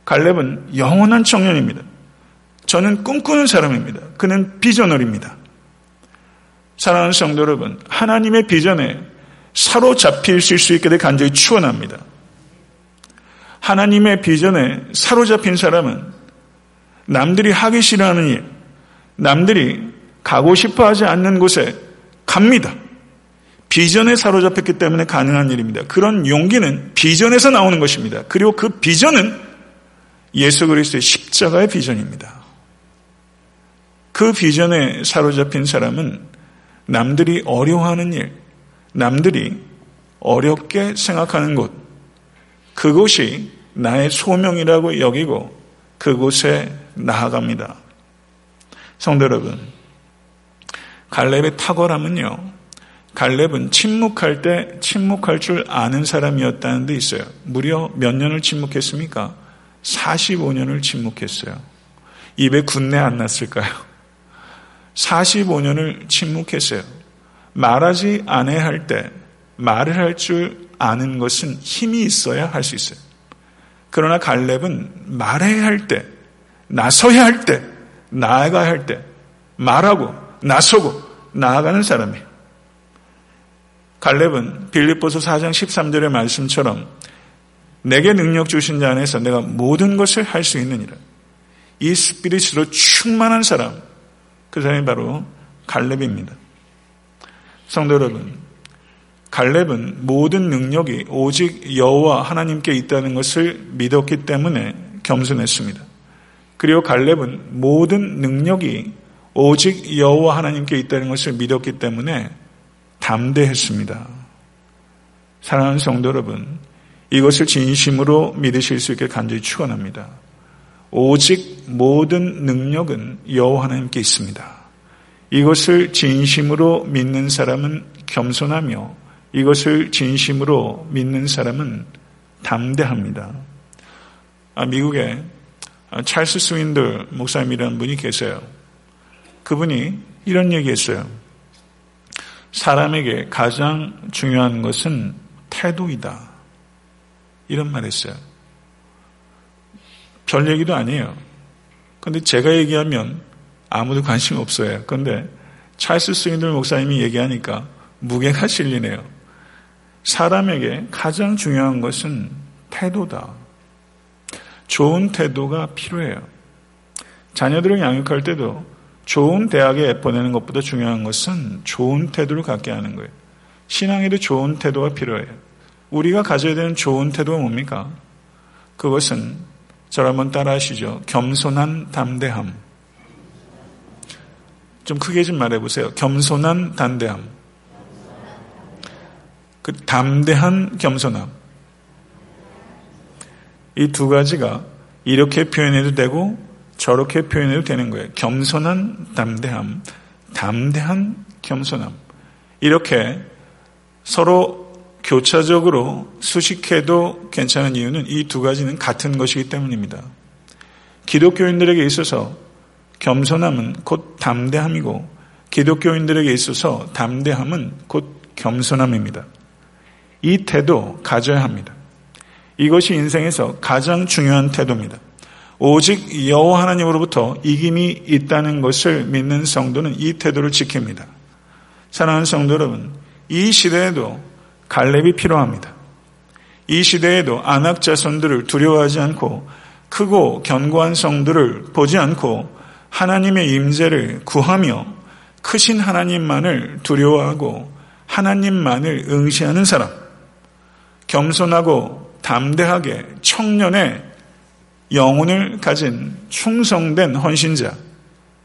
갈렙은 영원한 청년입니다. 저는 꿈꾸는 사람입니다. 그는 비전널입니다. 사랑하는 성도 여러분, 하나님의 비전에 사로잡힐 수 있게 되 간절히 추원합니다. 하나님의 비전에 사로잡힌 사람은 남들이 하기 싫어하는 일, 남들이 가고 싶어 하지 않는 곳에 갑니다. 비전에 사로잡혔기 때문에 가능한 일입니다. 그런 용기는 비전에서 나오는 것입니다. 그리고 그 비전은 예수 그리스도의 십자가의 비전입니다. 그 비전에 사로잡힌 사람은 남들이 어려워하는 일, 남들이 어렵게 생각하는 곳, 그곳이 나의 소명이라고 여기고 그곳에 나아갑니다. 성도 여러분, 갈렙의 탁월함은요, 갈렙은 침묵할 때 침묵할 줄 아는 사람이었다는 데 있어요. 무려 몇 년을 침묵했습니까? 45년을 침묵했어요. 입에 군내 안 났을까요? 45년을 침묵했어요. 말하지 않아야 할 때 말을 할 줄 아는 것은 힘이 있어야 할 수 있어요. 그러나 갈렙은 말해야 할 때, 나서야 할 때, 나아가야 할 때, 말하고, 나서고, 나아가는 사람이에요. 갈렙은 빌립보서 4장 13절의 말씀처럼 내게 능력 주신 자 안에서 내가 모든 것을 할 수 있느니라. 이 스피릿으로 충만한 사람, 그 사람이 바로 갈렙입니다. 성도 여러분, 갈렙은 모든 능력이 오직 여호와 하나님께 있다는 것을 믿었기 때문에 겸손했습니다. 그리고 갈렙은 모든 능력이 오직 여호와 하나님께 있다는 것을 믿었기 때문에 담대했습니다. 사랑하는 성도 여러분, 이것을 진심으로 믿으실 수 있게 간절히 축원합니다. 오직 모든 능력은 여호와 하나님께 있습니다. 이것을 진심으로 믿는 사람은 겸손하며 이것을 진심으로 믿는 사람은 담대합니다. 아, 미국에 찰스 스윈들 목사님이라는 분이 계세요. 그분이 이런 얘기했어요. 사람에게 가장 중요한 것은 태도이다. 이런 말 했어요. 별 얘기도 아니에요. 근데 제가 얘기하면 아무도 관심 없어요. 그런데 찰스 스윈들 목사님이 얘기하니까 무게가 (laughs) 실리네요. 사람에게 가장 중요한 것은 태도다. 좋은 태도가 필요해요. 자녀들을 양육할 때도 좋은 대학에 보내는 것보다 중요한 것은 좋은 태도를 갖게 하는 거예요. 신앙에도 좋은 태도가 필요해요. 우리가 가져야 되는 좋은 태도가 뭡니까? 그것은 저를 한번 따라 하시죠. 겸손한 담대함. 좀 크게 좀 말해보세요. 겸손한 담대함. 그 담대한 겸손함. 이 두 가지가 이렇게 표현해도 되고 저렇게 표현해도 되는 거예요. 겸손한 담대함, 담대한 겸손함. 이렇게 서로 교차적으로 수식해도 괜찮은 이유는 이 두 가지는 같은 것이기 때문입니다. 기독교인들에게 있어서 겸손함은 곧 담대함이고 기독교인들에게 있어서 담대함은 곧 겸손함입니다. 이 태도 가져야 합니다. 이것이 인생에서 가장 중요한 태도입니다. 오직 여호와 하나님으로부터 이김이 있다는 것을 믿는 성도는 이 태도를 지킵니다. 사랑하는 성도 여러분, 이 시대에도 갈렙이 필요합니다. 이 시대에도 안악 자손들을 두려워하지 않고 크고 견고한 성들을 보지 않고 하나님의 임재를 구하며 크신 하나님만을 두려워하고 하나님만을 응시하는 사람, 겸손하고 담대하게 청년의 영혼을 가진 충성된 헌신자,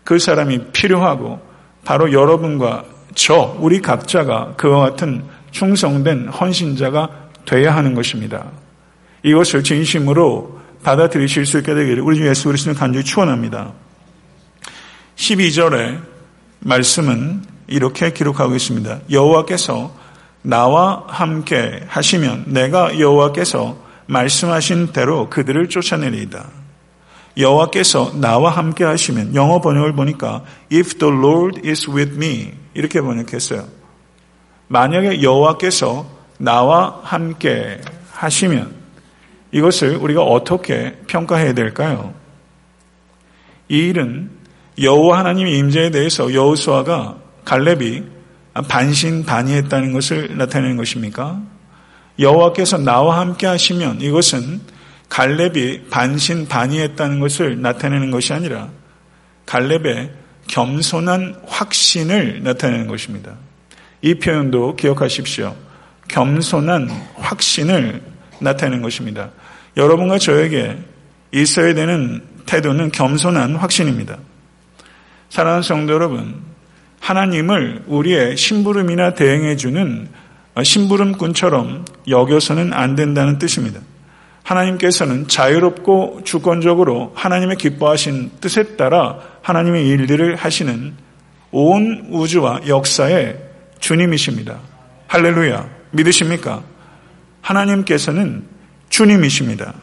그 사람이 필요하고 바로 여러분과 저, 우리 각자가 그와 같은 충성된 헌신자가 돼야 하는 것입니다. 이것을 진심으로 받아들이실 수 있게 되기를 우리 주 예수 그리스도는 간절히 축원합니다. 12절에 말씀은 이렇게 기록하고 있습니다. 여호와께서 나와 함께 하시면 내가 여호와께서 말씀하신 대로 그들을 쫓아내리이다. 여호와께서 나와 함께 하시면 영어 번역을 보니까 if the Lord is with me 이렇게 번역했어요. 만약에 여호와께서 나와 함께 하시면 이것을 우리가 어떻게 평가해야 될까요? 이 일은 여호와 하나님의 임재에 대해서 여호수아가 갈렙이 반신반의했다는 것을 나타내는 것입니까? 여호와께서 나와 함께 하시면 이것은 갈렙이 반신반의했다는 것을 나타내는 것이 아니라 갈렙의 겸손한 확신을 나타내는 것입니다. 이 표현도 기억하십시오. 겸손한 확신을 나타내는 것입니다. 여러분과 저에게 있어야 되는 태도는 겸손한 확신입니다. 사랑하는 성도 여러분, 하나님을 우리의 심부름이나 대행해주는 심부름꾼처럼 여겨서는 안 된다는 뜻입니다. 하나님께서는 자유롭고 주권적으로 하나님의 기뻐하신 뜻에 따라 하나님의 일들을 하시는 온 우주와 역사의 주님이십니다. 할렐루야. 믿으십니까? 하나님께서는 주님이십니다.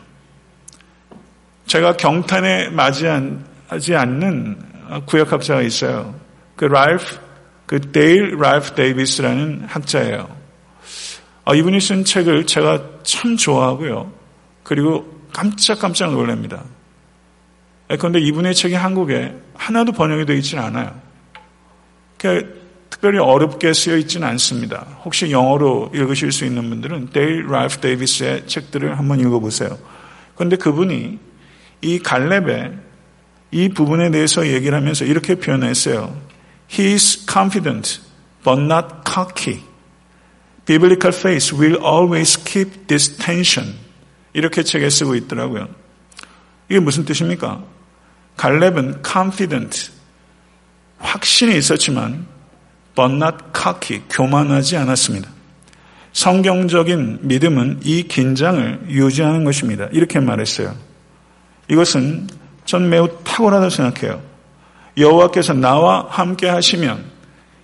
제가 경탄에 맞이하지 않는 구역학자가 있어요. 그 랄프, 그 데일 랄프 데이비스라는 학자예요. 아, 이분이 쓴 책을 제가 참 좋아하고요. 그리고 깜짝깜짝 놀랍니다. 그런데 이분의 책이 한국에 하나도 번역이 되어 있지는 않아요. 그러니까 특별히 어렵게 쓰여 있지는 않습니다. 혹시 영어로 읽으실 수 있는 분들은 데일 랄프 데이비스의 책들을 한번 읽어보세요. 그런데 그분이 이 갈렙의 이 부분에 대해서 얘기를 하면서 이렇게 표현했어요. He is confident but not cocky. Biblical faith will always keep this tension. 이렇게 책에 쓰고 있더라고요. 이게 무슨 뜻입니까? 갈렙은 confident, 확신이 있었지만 but not 교만하지 않았습니다. 성경적인 믿음은 이 긴장을 유지하는 것입니다. 이렇게 말했어요. 이것은 전 매우 탁월하다고 생각해요. 여호와께서 나와 함께 하시면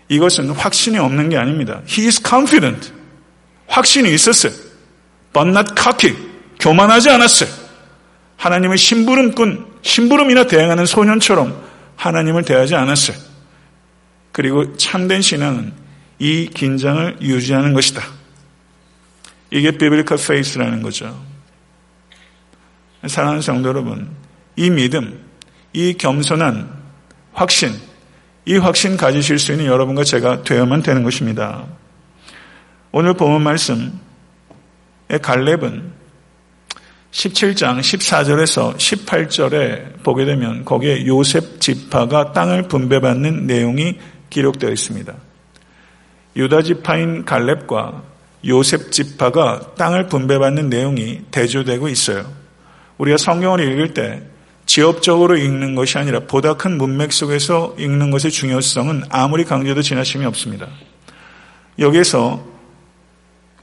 이것은 확신이 없는 게 아닙니다. He is confident. 확신이 있었어요. But not cocky. 교만하지 않았어요. 하나님의 심부름꾼, 심부름이나 대행하는 소년처럼 하나님을 대하지 않았어요. 그리고 참된 신앙은 이 긴장을 유지하는 것이다. 이게 비블리컬 페이스라는 거죠. 사랑하는 성도 여러분, 이 믿음, 이 겸손한 확신, 이 확신 가지실 수 있는 여러분과 제가 되어야만 되는 것입니다. 오늘 본문 말씀의 갈렙은 17장 14절에서 18절에 보게 되면 거기에 요셉 지파가 땅을 분배받는 내용이 기록되어 있습니다. 유다 지파인 갈렙과 요셉 지파가 땅을 분배받는 내용이 대조되고 있어요. 우리가 성경을 읽을 때 지역적으로 읽는 것이 아니라 보다 큰 문맥 속에서 읽는 것의 중요성은 아무리 강조도 지나침이 없습니다. 여기에서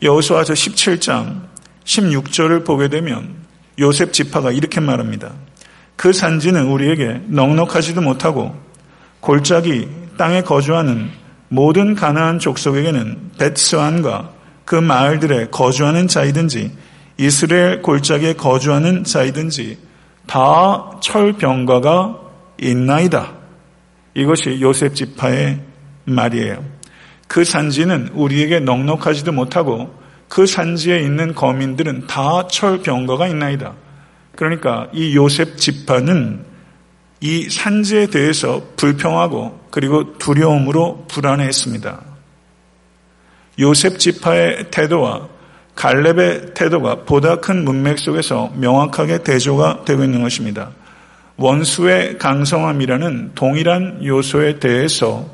여호수아서 17장 16절을 보게 되면 요셉 지파가 이렇게 말합니다. 그 산지는 우리에게 넉넉하지도 못하고 골짜기 땅에 거주하는 모든 가나안 족속에게는 베스안과 그 마을들에 거주하는 자이든지 이스라엘 골짜기에 거주하는 자이든지 다 철병가가 있나이다. 이것이 요셉 지파의 말이에요. 그 산지는 우리에게 넉넉하지도 못하고 그 산지에 있는 거민들은 다 철병거가 있나이다. 그러니까 이 요셉 지파는 이 산지에 대해서 불평하고 그리고 두려움으로 불안해했습니다. 요셉 지파의 태도와 갈렙의 태도가 보다 큰 문맥 속에서 명확하게 대조가 되고 있는 것입니다. 원수의 강성함이라는 동일한 요소에 대해서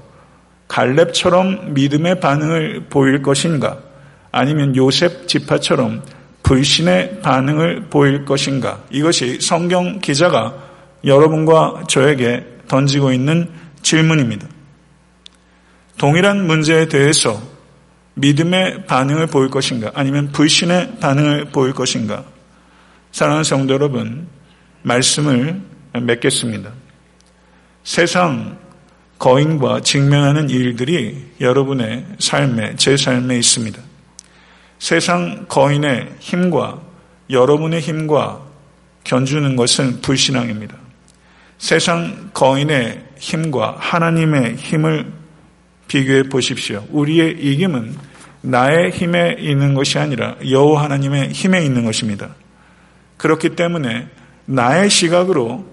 갈렙처럼 믿음의 반응을 보일 것인가? 아니면 요셉 지파처럼 불신의 반응을 보일 것인가? 이것이 성경 기자가 여러분과 저에게 던지고 있는 질문입니다. 동일한 문제에 대해서 믿음의 반응을 보일 것인가? 아니면 불신의 반응을 보일 것인가? 사랑하는 성도 여러분, 말씀을 맺겠습니다. 세상 거인과 직면하는 일들이 여러분의 삶에, 제 삶에 있습니다. 세상 거인의 힘과 여러분의 힘과 견주는 것은 불신앙입니다. 세상 거인의 힘과 하나님의 힘을 비교해 보십시오. 우리의 이김은 나의 힘에 있는 것이 아니라 여호와 하나님의 힘에 있는 것입니다. 그렇기 때문에 나의 시각으로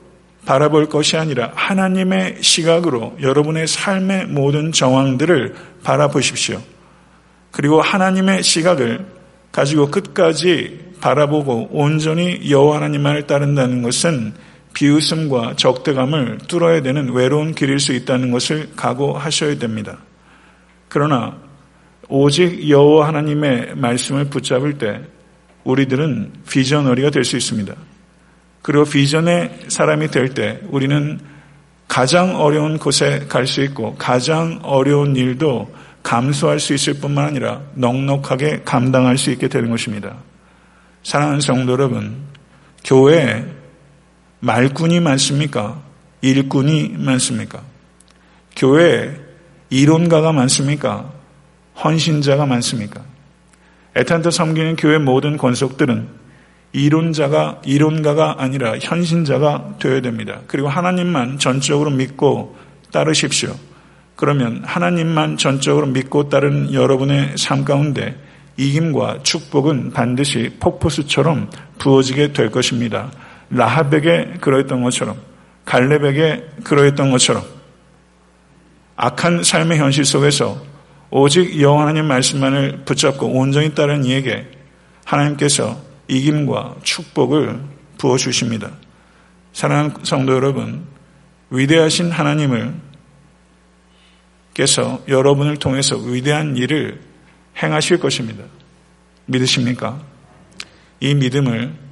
바라볼 것이 아니라 하나님의 시각으로 여러분의 삶의 모든 정황들을 바라보십시오. 그리고 하나님의 시각을 가지고 끝까지 바라보고 온전히 여호와 하나님만을 따른다는 것은 비웃음과 적대감을 뚫어야 되는 외로운 길일 수 있다는 것을 각오하셔야 됩니다. 그러나 오직 여호와 하나님의 말씀을 붙잡을 때 우리들은 비전어리가 될 수 있습니다. 그리고 비전의 사람이 될 때 우리는 가장 어려운 곳에 갈 수 있고 가장 어려운 일도 감수할 수 있을 뿐만 아니라 넉넉하게 감당할 수 있게 되는 것입니다. 사랑하는 성도 여러분, 교회에 말꾼이 많습니까? 일꾼이 많습니까? 교회에 이론가가 많습니까? 헌신자가 많습니까? 에탄트 섬기는 교회 모든 권속들은 이론자가 이론가가 아니라 현신자가 되어야 됩니다. 그리고 하나님만 전적으로 믿고 따르십시오. 그러면 하나님만 전적으로 믿고 따른 여러분의 삶 가운데 이김과 축복은 반드시 폭포수처럼 부어지게 될 것입니다. 라합에게 그러했던 것처럼 갈렙에게 그러했던 것처럼 악한 삶의 현실 속에서 오직 여호와 하나님 말씀만을 붙잡고 온전히 따른 이에게 하나님께서 이김과 축복을 부어 주십니다. 사랑하는 성도 여러분, 위대하신 하나님을 께서 여러분을 통해서 위대한 일을 행하실 것입니다. 믿으십니까? 이 믿음을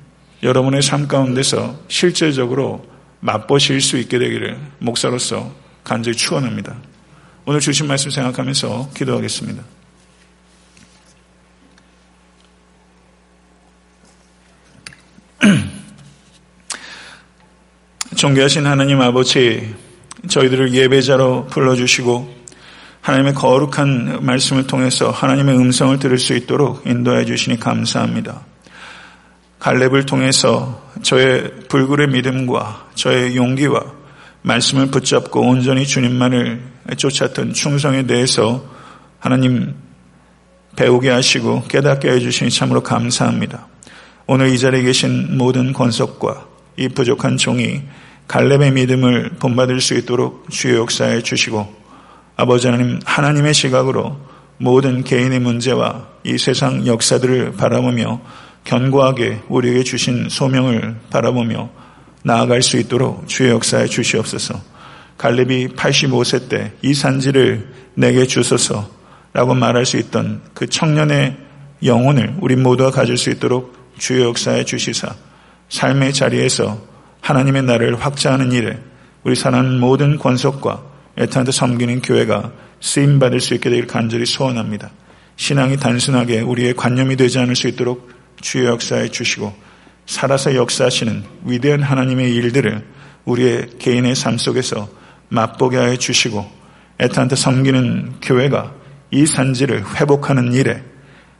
여러분의 삶 가운데서 실제적으로 맛보실 수 있게 되기를 목사로서 간절히 축원합니다. 오늘 주신 말씀 생각하면서 기도하겠습니다. (clears throat) 존귀하신 하나님 아버지, 저희들을 예배자로 불러주시고 하나님의 거룩한 말씀을 통해서 하나님의 음성을 들을 수 있도록 인도해 주시니 감사합니다. 갈렙을 통해서 저의 불굴의 믿음과 저의 용기와 말씀을 붙잡고 온전히 주님만을 쫓았던 충성에 대해서 하나님 배우게 하시고 깨닫게 해주시니 참으로 감사합니다. 오늘 이 자리에 계신 모든 권속과 이 부족한 종이 갈렙의 믿음을 본받을 수 있도록 주의 역사에 주시고 아버지 하나님 하나님의 시각으로 모든 개인의 문제와 이 세상 역사들을 바라보며 견고하게 우리에게 주신 소명을 바라보며 나아갈 수 있도록 주의 역사에 주시옵소서. 갈렙이 85세 때 이 산지를 내게 주소서라고 말할 수 있던 그 청년의 영혼을 우리 모두가 가질 수 있도록 주의 역사에 주시사 삶의 자리에서 하나님의 나라를 확장하는 일에 우리 사는 모든 권속과 애타한테 섬기는 교회가 쓰임 받을 수 있게 되길 간절히 소원합니다. 신앙이 단순하게 우리의 관념이 되지 않을 수 있도록 주의 역사에 주시고 살아서 역사하시는 위대한 하나님의 일들을 우리의 개인의 삶 속에서 맛보게 하여 주시고 애타한테 섬기는 교회가 이 산지를 회복하는 일에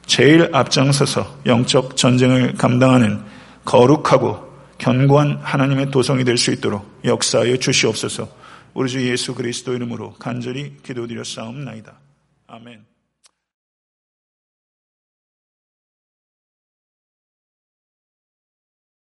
제일 앞장서서 영적 전쟁을 감당하는 거룩하고 견고한 하나님의 도성이 될 수 있도록 역사하여 주시옵소서. 우리 주 예수 그리스도 이름으로 간절히 기도드렸사옵나이다. 아멘.